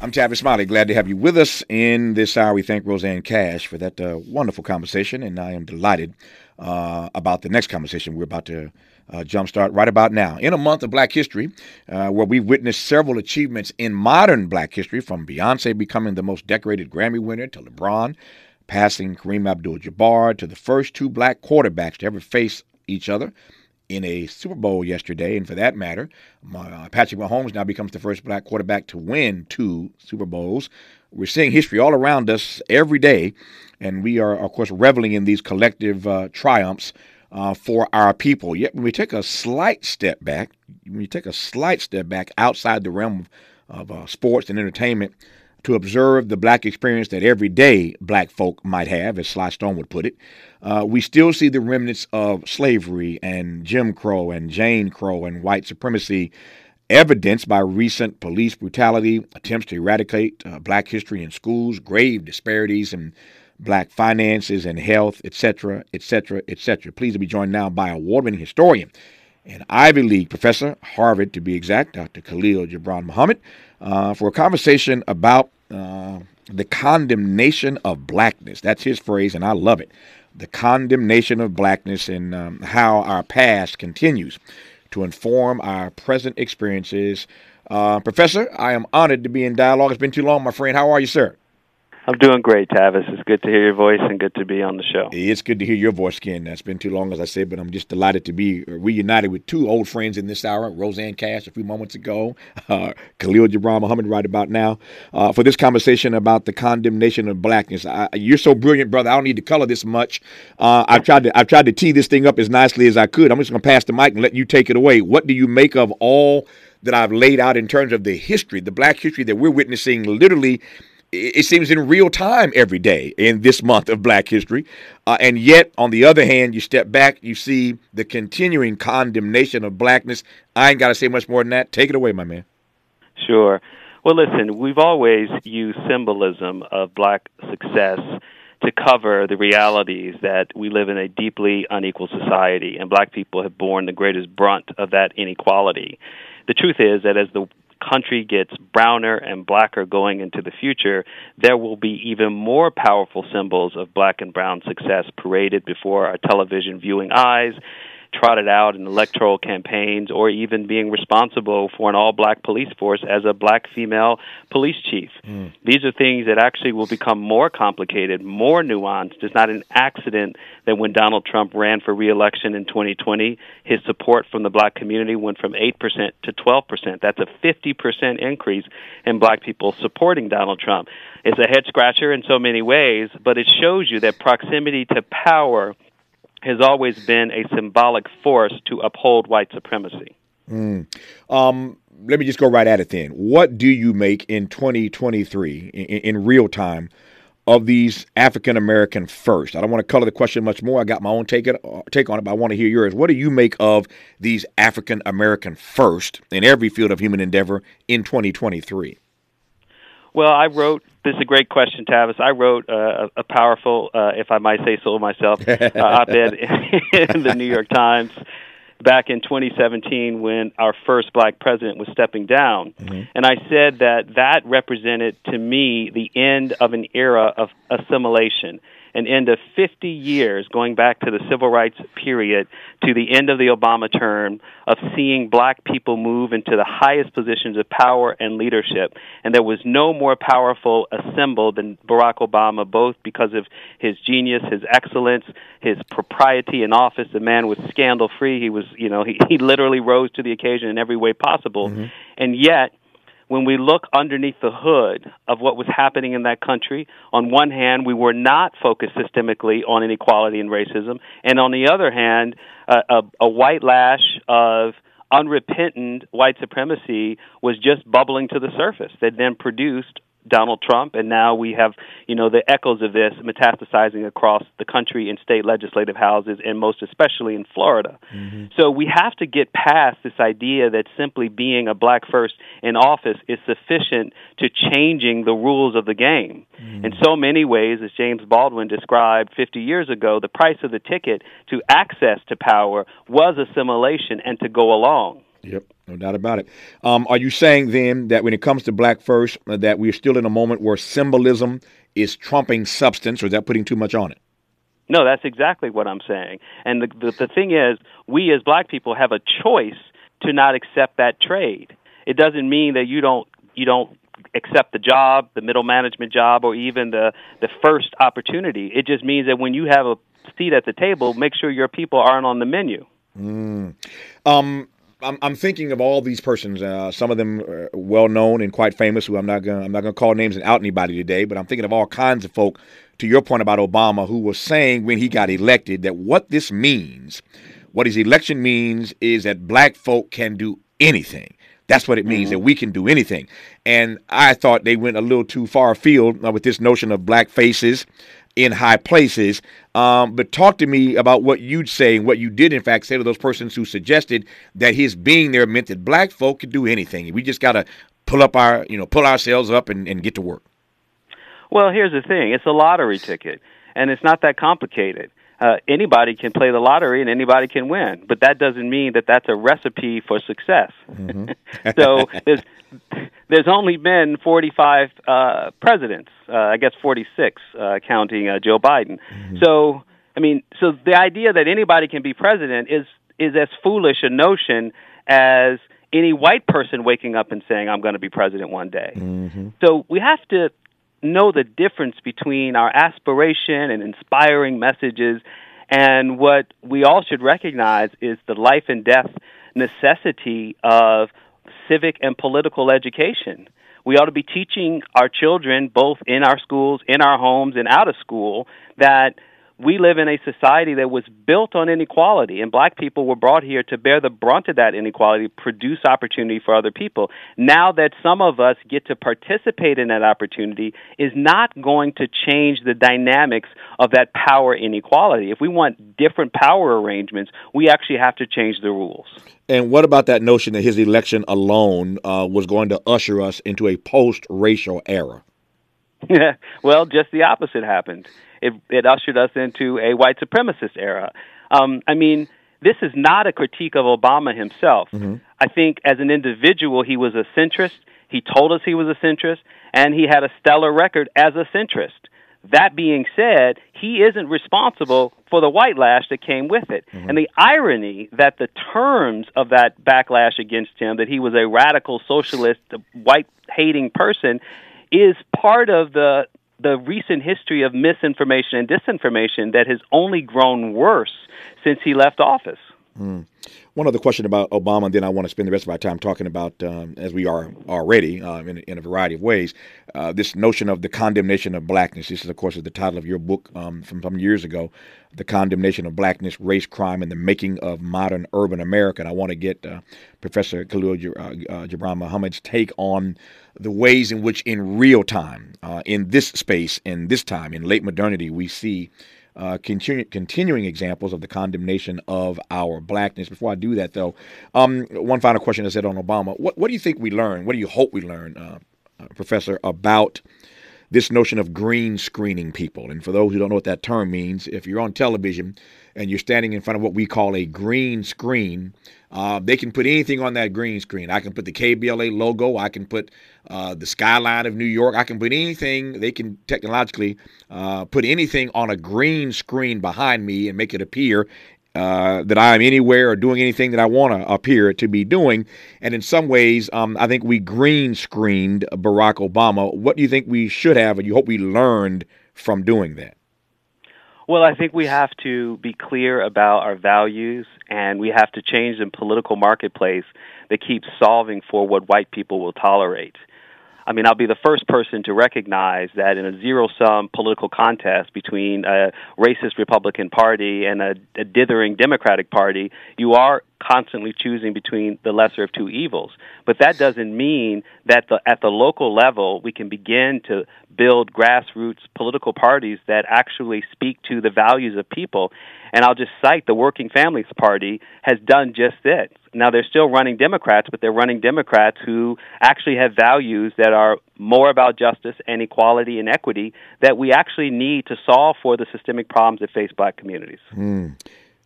I'm Tavis Smiley. Glad to have you with us in this hour. We thank Rosanne Cash for that uh, wonderful conversation, and I am delighted uh, about the next conversation we're about to uh, jumpstart right about now. In a month of Black History, uh, where we've witnessed several achievements in modern Black history, from Beyonce becoming the most decorated Grammy winner to LeBron passing Kareem Abdul-Jabbar to the first two black quarterbacks to ever face each other in a Super Bowl yesterday, and for that matter, uh, Patrick Mahomes now becomes the first black quarterback to win two Super Bowls. We're seeing history all around us every day, and we are, of course, reveling in these collective uh, triumphs uh, for our people. Yet, when we take a slight step back, when you take a slight step back outside the realm of, of uh, sports and entertainment, to observe the black experience that every day black folk might have, as Sly Stone would put it, uh, we still see the remnants of slavery and Jim Crow and Jane Crow and white supremacy evidenced by recent police brutality, attempts to eradicate uh, black history in schools, grave disparities in black finances and health, etc., etc., etc. Pleased to be joined now by award-winning historian and Ivy League professor, Harvard to be exact, Dr. Khalil Gibran Muhammad, uh, for a conversation about uh, the condemnation of blackness. That's his phrase, and I love it. The condemnation of blackness and um, how our past continues to inform our present experiences. Uh, Professor, I am honored to be in dialogue. It's been too long, my friend. How are you, sir? I'm doing great, Tavis. It's good to hear your voice and good to be on the show. It's good to hear your voice again. That's been too long, as I said, but I'm just delighted to be reunited with two old friends in this hour Rosanne Cash a few moments ago, uh, Khalil Gibran Muhammad right about now, uh, for this conversation about the condemnation of blackness. I, you're so brilliant, brother. I don't need to color this much. Uh, I've tried to I've tried to tee this thing up as nicely as I could. I'm just going to pass the mic and let you take it away. What do you make of all that I've laid out in terms of the history, the black history that we're witnessing literally it seems in real time every day in this month of black history. Uh, and yet on the other hand you step back you see the continuing condemnation of blackness. I ain't got to say much more than that. Take it away my man. Sure. Well listen we've always used symbolism of black success to cover the realities that we live in a deeply unequal society and black people have borne the greatest brunt of that inequality. The truth is that as the country gets browner and blacker going into the future, there will be even more powerful symbols of black and brown success paraded before our television viewing eyes trotted out in electoral campaigns or even being responsible for an all black police force as a black female police chief. Mm. These are things that actually will become more complicated, more nuanced. It's not an accident that when Donald Trump ran for reelection in 2020, his support from the black community went from 8% to 12%. That's a 50% increase in black people supporting Donald Trump. It's a head scratcher in so many ways, but it shows you that proximity to power has always been a symbolic force to uphold white supremacy. Mm. Um, let me just go right at it then. What do you make in 2023 in, in real time of these African American first? I don't want to color the question much more. I got my own take, it, uh, take on it, but I want to hear yours. What do you make of these African American first in every field of human endeavor in 2023? Well, I wrote. This is a great question, Tavis. I wrote uh, a powerful, uh, if I might say so myself, uh, op-ed in the New York Times back in 2017 when our first black president was stepping down. Mm-hmm. And I said that that represented to me the end of an era of assimilation an end of 50 years, going back to the civil rights period to the end of the Obama term, of seeing black people move into the highest positions of power and leadership. And there was no more powerful a symbol than Barack Obama, both because of his genius, his excellence, his propriety in office. The man was scandal free. He was, you know, he, he literally rose to the occasion in every way possible. Mm-hmm. And yet, when we look underneath the hood of what was happening in that country, on one hand, we were not focused systemically on inequality and racism, and on the other hand, uh, a, a white lash of unrepentant white supremacy was just bubbling to the surface that then produced Donald Trump, and now we have, you know, the echoes of this metastasizing across the country in state legislative houses, and most especially in Florida. Mm-hmm. So we have to get past this idea that simply being a black first in office is sufficient to changing the rules of the game. Mm-hmm. In so many ways, as James Baldwin described 50 years ago, the price of the ticket to access to power was assimilation and to go along. Yep, no doubt about it. Um, are you saying then that when it comes to Black First, uh, that we're still in a moment where symbolism is trumping substance, or is that putting too much on it? No, that's exactly what I'm saying. And the, the, the thing is, we as black people have a choice to not accept that trade. It doesn't mean that you don't you don't accept the job, the middle management job, or even the the first opportunity. It just means that when you have a seat at the table, make sure your people aren't on the menu. Mm. Um, I'm, I'm thinking of all these persons. Uh, some of them are well known and quite famous. Who I'm not gonna I'm not gonna call names and out anybody today, but I'm thinking of all kinds of folk. To your point about Obama, who was saying when he got elected that what this means, what his election means, is that black folk can do anything. That's what it means mm-hmm. that we can do anything. And I thought they went a little too far afield uh, with this notion of black faces in high places. Um, but talk to me about what you'd say and what you did, in fact, say to those persons who suggested that his being there meant that black folk could do anything. We just got to pull up our, you know, pull ourselves up and, and get to work. Well, here's the thing it's a lottery ticket, and it's not that complicated. Uh, anybody can play the lottery and anybody can win, but that doesn't mean that that's a recipe for success. Mm-hmm. so there's there's only been 45 uh, presidents, uh, I guess 46, uh, counting uh, Joe Biden. Mm-hmm. So I mean, so the idea that anybody can be president is is as foolish a notion as any white person waking up and saying I'm going to be president one day. Mm-hmm. So we have to know the difference between our aspiration and inspiring messages and what we all should recognize is the life and death necessity of civic and political education. We ought to be teaching our children, both in our schools, in our homes, and out of school, that we live in a society that was built on inequality, and black people were brought here to bear the brunt of that inequality, produce opportunity for other people. Now that some of us get to participate in that opportunity is not going to change the dynamics of that power inequality. If we want different power arrangements, we actually have to change the rules. And what about that notion that his election alone uh, was going to usher us into a post racial era? well, just the opposite happened it, it ushered us into a white supremacist era. Um, I mean, this is not a critique of Obama himself. Mm-hmm. I think as an individual, he was a centrist. He told us he was a centrist, and he had a stellar record as a centrist. That being said, he isn't responsible for the white lash that came with it. Mm-hmm. And the irony that the terms of that backlash against him, that he was a radical socialist, white hating person, is part of the the recent history of misinformation and disinformation that has only grown worse since he left office. Mm. One other question about Obama, and then I want to spend the rest of our time talking about, um, as we are already uh, in, in, a variety of ways, uh, this notion of the condemnation of blackness. This is, of course, is the title of your book um, from some years ago, "The Condemnation of Blackness, Race, Crime, and the Making of Modern Urban America." And I want to get uh, Professor Khalil uh, Gibran Muhammad's take on the ways in which, in real time, uh, in this space, in this time, in late modernity, we see uh, continu- continuing examples of the condemnation of our blackness. Before I do that, though, um, one final question I said on Obama. What, what do you think we learn? What do you hope we learn, uh, uh, Professor, about this notion of green screening people? And for those who don't know what that term means, if you're on television and you're standing in front of what we call a green screen, uh, they can put anything on that green screen. I can put the KBLA logo. I can put uh, the skyline of New York. I can put anything. They can technologically uh, put anything on a green screen behind me and make it appear uh, that I'm anywhere or doing anything that I want to appear to be doing. And in some ways, um, I think we green screened Barack Obama. What do you think we should have, and you hope we learned from doing that? Well, I think we have to be clear about our values, and we have to change the political marketplace that keeps solving for what white people will tolerate. I mean, I'll be the first person to recognize that in a zero sum political contest between a racist Republican Party and a, a dithering Democratic Party, you are constantly choosing between the lesser of two evils. But that doesn't mean that the, at the local level we can begin to build grassroots political parties that actually speak to the values of people. And I'll just cite the Working Families Party has done just this. Now they're still running Democrats, but they're running Democrats who actually have values that are more about justice and equality and equity that we actually need to solve for the systemic problems that face black communities. Mm.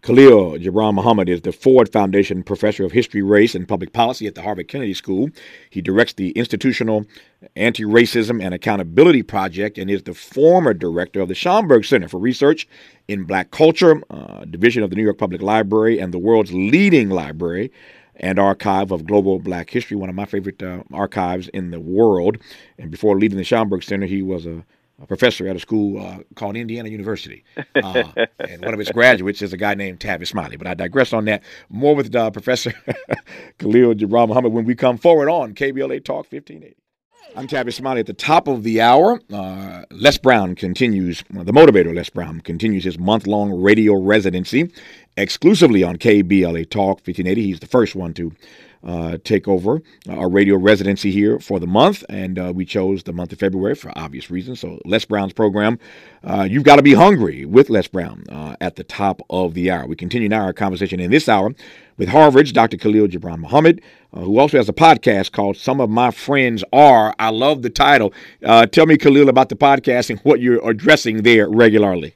Khalil Gibran Muhammad is the Ford Foundation Professor of History, Race, and Public Policy at the Harvard Kennedy School. He directs the Institutional Anti Racism and Accountability Project and is the former director of the Schomburg Center for Research in Black Culture, uh, division of the New York Public Library, and the world's leading library and archive of global black history, one of my favorite uh, archives in the world. And before leading the Schomburg Center, he was a a professor at a school uh, called Indiana University. Uh, and one of its graduates is a guy named Tavis Smiley. But I digress on that. More with uh, Professor Khalil Gibran Muhammad when we come forward on KBLA Talk 1580. I'm Tavis Smiley at the top of the hour. Uh, Les Brown continues, the motivator Les Brown continues his month long radio residency exclusively on KBLA Talk 1580. He's the first one to uh, take over our radio residency here for the month, and uh, we chose the month of February for obvious reasons. So, Les Brown's program, uh, You've Got to Be Hungry with Les Brown uh, at the top of the hour. We continue now our conversation in this hour with Harvard's Dr. Khalil Gibran Muhammad, uh, who also has a podcast called Some of My Friends Are. I love the title. Uh, tell me, Khalil, about the podcast and what you're addressing there regularly.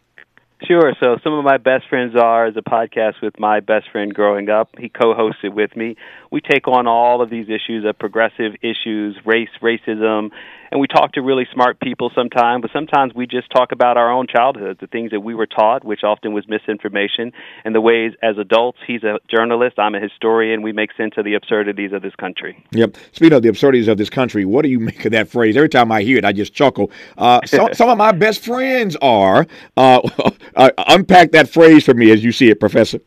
Sure. So some of my best friends are is a podcast with my best friend growing up. He co-hosted with me. We take on all of these issues of progressive issues, race, racism, and we talk to really smart people sometimes, but sometimes we just talk about our own childhoods, the things that we were taught, which often was misinformation, and the ways as adults, he's a journalist, I'm a historian, we make sense of the absurdities of this country. Yep. Speaking of the absurdities of this country, what do you make of that phrase? Every time I hear it, I just chuckle. Uh, some, some of my best friends are. Uh, uh, unpack that phrase for me as you see it, Professor.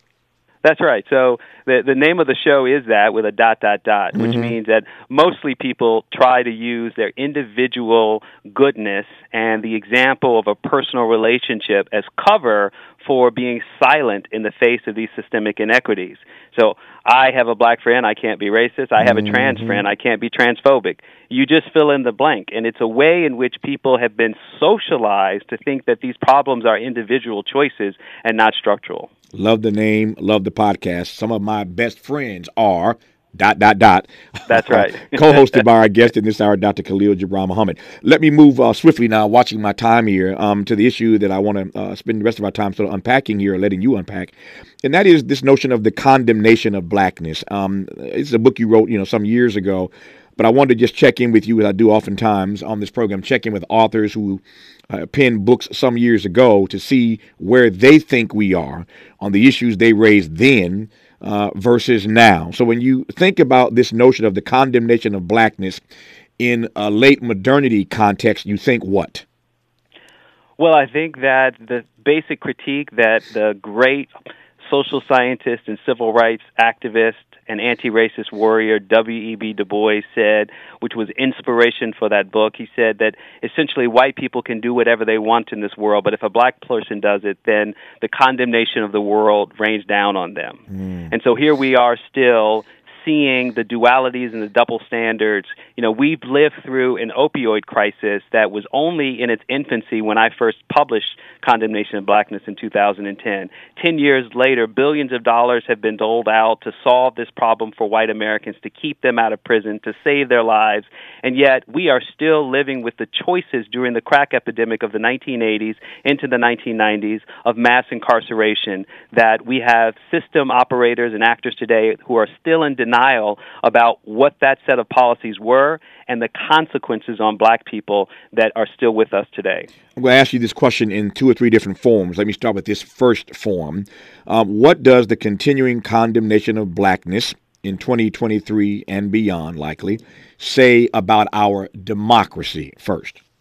That's right. So the the name of the show is that with a dot dot dot, which mm-hmm. means that mostly people try to use their individual goodness and the example of a personal relationship as cover for being silent in the face of these systemic inequities. So I have a black friend, I can't be racist. I have a trans mm-hmm. friend, I can't be transphobic. You just fill in the blank. And it's a way in which people have been socialized to think that these problems are individual choices and not structural. Love the name, love the podcast. Some of my best friends are dot dot dot. That's right. Co-hosted by our guest in this hour, Dr. Khalil Gibran Muhammad. Let me move uh, swiftly now, watching my time here, um, to the issue that I want to uh, spend the rest of our time sort of unpacking here, letting you unpack, and that is this notion of the condemnation of blackness. Um, it's a book you wrote, you know, some years ago, but I wanted to just check in with you, as I do oftentimes on this program, check in with authors who uh, penned books some years ago to see where they think we are on the issues they raised then uh, versus now. So when you think about this notion of the condemnation of blackness in a late modernity context, you think what? Well, I think that the basic critique that the great social scientist and civil rights activist and anti-racist warrior W.E.B. Du Bois said, which was inspiration for that book. He said that essentially white people can do whatever they want in this world, but if a black person does it, then the condemnation of the world rains down on them. Mm. And so here we are still seeing the dualities and the double standards. You know, we've lived through an opioid crisis that was only in its infancy when I first published Condemnation of Blackness in 2010. Ten years later, billions of dollars have been doled out to solve this problem for white Americans, to keep them out of prison, to save their lives, and yet we are still living with the choices during the crack epidemic of the 1980s into the 1990s of mass incarceration that we have system operators and actors today who are still in denial denial about what that set of policies were and the consequences on black people that are still with us today. I'm going to ask you this question in two or three different forms. Let me start with this first form. Um, what does the continuing condemnation of blackness in 2023 and beyond, likely, say about our democracy first?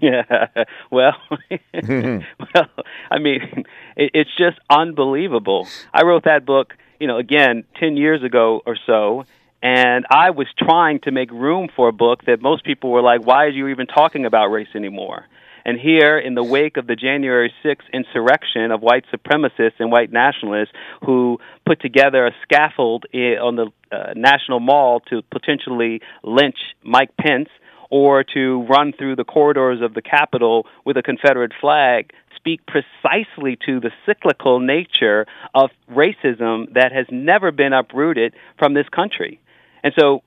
Yeah, well, well, I mean, it, it's just unbelievable. I wrote that book you know, again, 10 years ago or so, and I was trying to make room for a book that most people were like, why are you even talking about race anymore? And here, in the wake of the January 6th insurrection of white supremacists and white nationalists who put together a scaffold on the uh, National Mall to potentially lynch Mike Pence or to run through the corridors of the Capitol with a Confederate flag, speak precisely to the cyclical nature of racism that has never been uprooted from this country. And so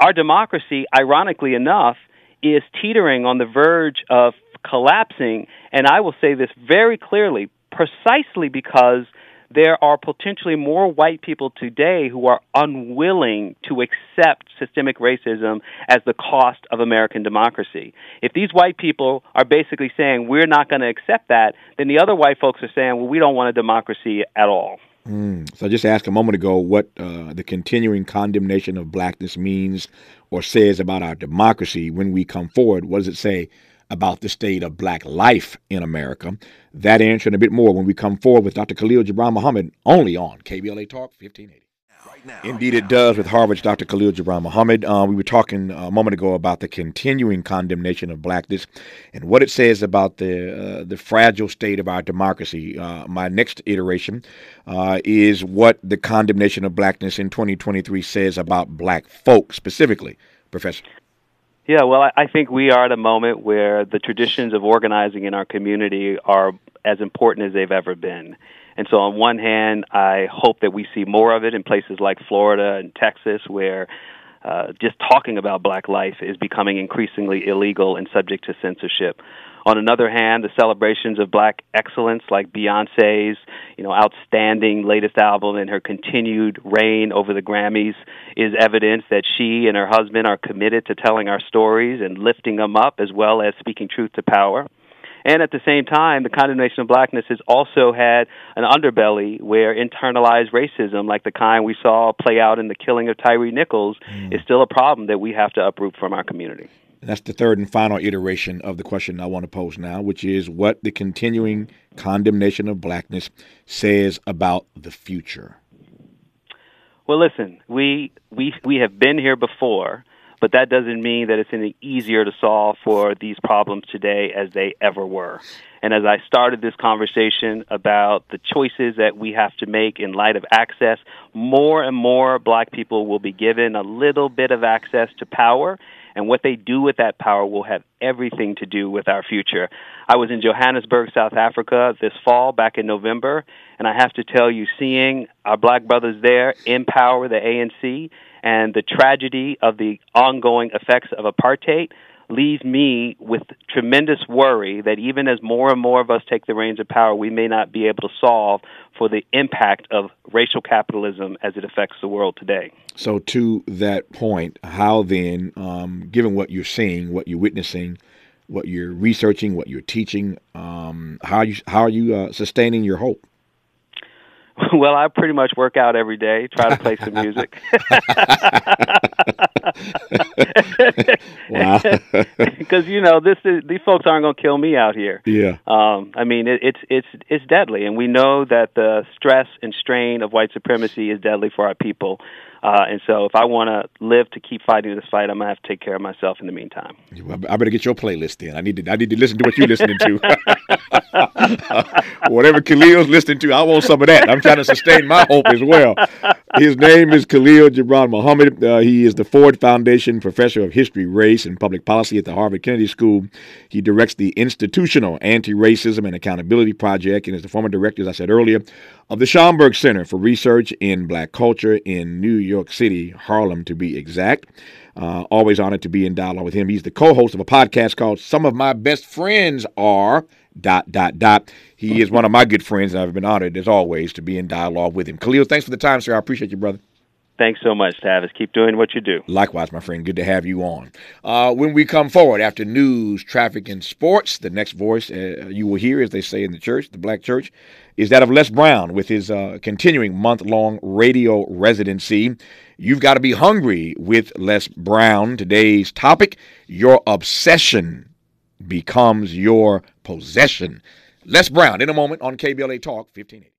our democracy, ironically enough, is teetering on the verge of collapsing. And I will say this very clearly precisely because there are potentially more white people today who are unwilling to accept systemic racism as the cost of American democracy. If these white people are basically saying we're not going to accept that, then the other white folks are saying, well, we don't want a democracy at all. Mm. So I just asked a moment ago what uh, the continuing condemnation of blackness means or says about our democracy when we come forward. What does it say about the state of black life in America? That answer and a bit more when we come forward with Dr. Khalil Gibran Muhammad only on KBLA Talk 1580 now. Indeed, it does with Harvard's Dr. Khalil Gibran Muhammad. Uh, we were talking a moment ago about the continuing condemnation of blackness and what it says about the uh, the fragile state of our democracy. Uh, my next iteration uh, is what the condemnation of blackness in 2023 says about black folk specifically, Professor. Yeah, well, I think we are at a moment where the traditions of organizing in our community are as important as they've ever been. And so, on one hand, I hope that we see more of it in places like Florida and Texas, where uh, just talking about black life is becoming increasingly illegal and subject to censorship. On another hand, the celebrations of black excellence, like Beyonce's, you know, outstanding latest album and her continued reign over the Grammys, is evidence that she and her husband are committed to telling our stories and lifting them up, as well as speaking truth to power. And at the same time, the condemnation of blackness has also had an underbelly where internalized racism, like the kind we saw play out in the killing of Tyre Nichols, mm. is still a problem that we have to uproot from our community. That's the third and final iteration of the question I want to pose now, which is what the continuing condemnation of blackness says about the future. Well, listen, we we we have been here before but that doesn't mean that it's any easier to solve for these problems today as they ever were. And as I started this conversation about the choices that we have to make in light of access, more and more black people will be given a little bit of access to power. And what they do with that power will have everything to do with our future. I was in Johannesburg, South Africa this fall, back in November, and I have to tell you, seeing our black brothers there empower the ANC and the tragedy of the ongoing effects of apartheid leaves me with tremendous worry that even as more and more of us take the reins of power, we may not be able to solve for the impact of racial capitalism as it affects the world today. So, to that point, how then, um, given what you're seeing, what you're witnessing, what you're researching, what you're teaching, um, how are you how are you uh, sustaining your hope? Well, I pretty much work out every day. Try to play some music. wow. Because you know this is these folks aren't going to kill me out here. Yeah. Um, I mean it, it's it's it's deadly, and we know that the stress and strain of white supremacy is deadly for our people. Uh, and so, if I want to live to keep fighting this fight, I'm gonna have to take care of myself in the meantime. I better get your playlist then. I need to. I need to listen to what you're listening to. whatever Khalil's listening to, I want some of that. I'm trying to sustain my hope as well. His name is Khalil Gibran Muhammad. Uh, he is the Ford Foundation Professor of History, Race, and Public Policy at the Harvard Kennedy School. He directs the Institutional Anti-Racism and Accountability Project and is the former director, as I said earlier, of the Schomburg Center for Research in Black Culture in New York City, Harlem to be exact. Uh, always honored to be in dialogue with him. He's the co-host of a podcast called "Some of My Best Friends Are." Dot dot dot. He is one of my good friends, and I've been honored as always to be in dialogue with him. Khalil, thanks for the time, sir. I appreciate you, brother. Thanks so much, Tavis. Keep doing what you do. Likewise, my friend. Good to have you on. Uh, when we come forward after news, traffic, and sports, the next voice uh, you will hear, as they say in the church, the black church, is that of Les Brown with his uh, continuing month long radio residency. You've got to be hungry with Les Brown. Today's topic Your obsession becomes your possession. Les Brown in a moment on KBLA Talk 1580.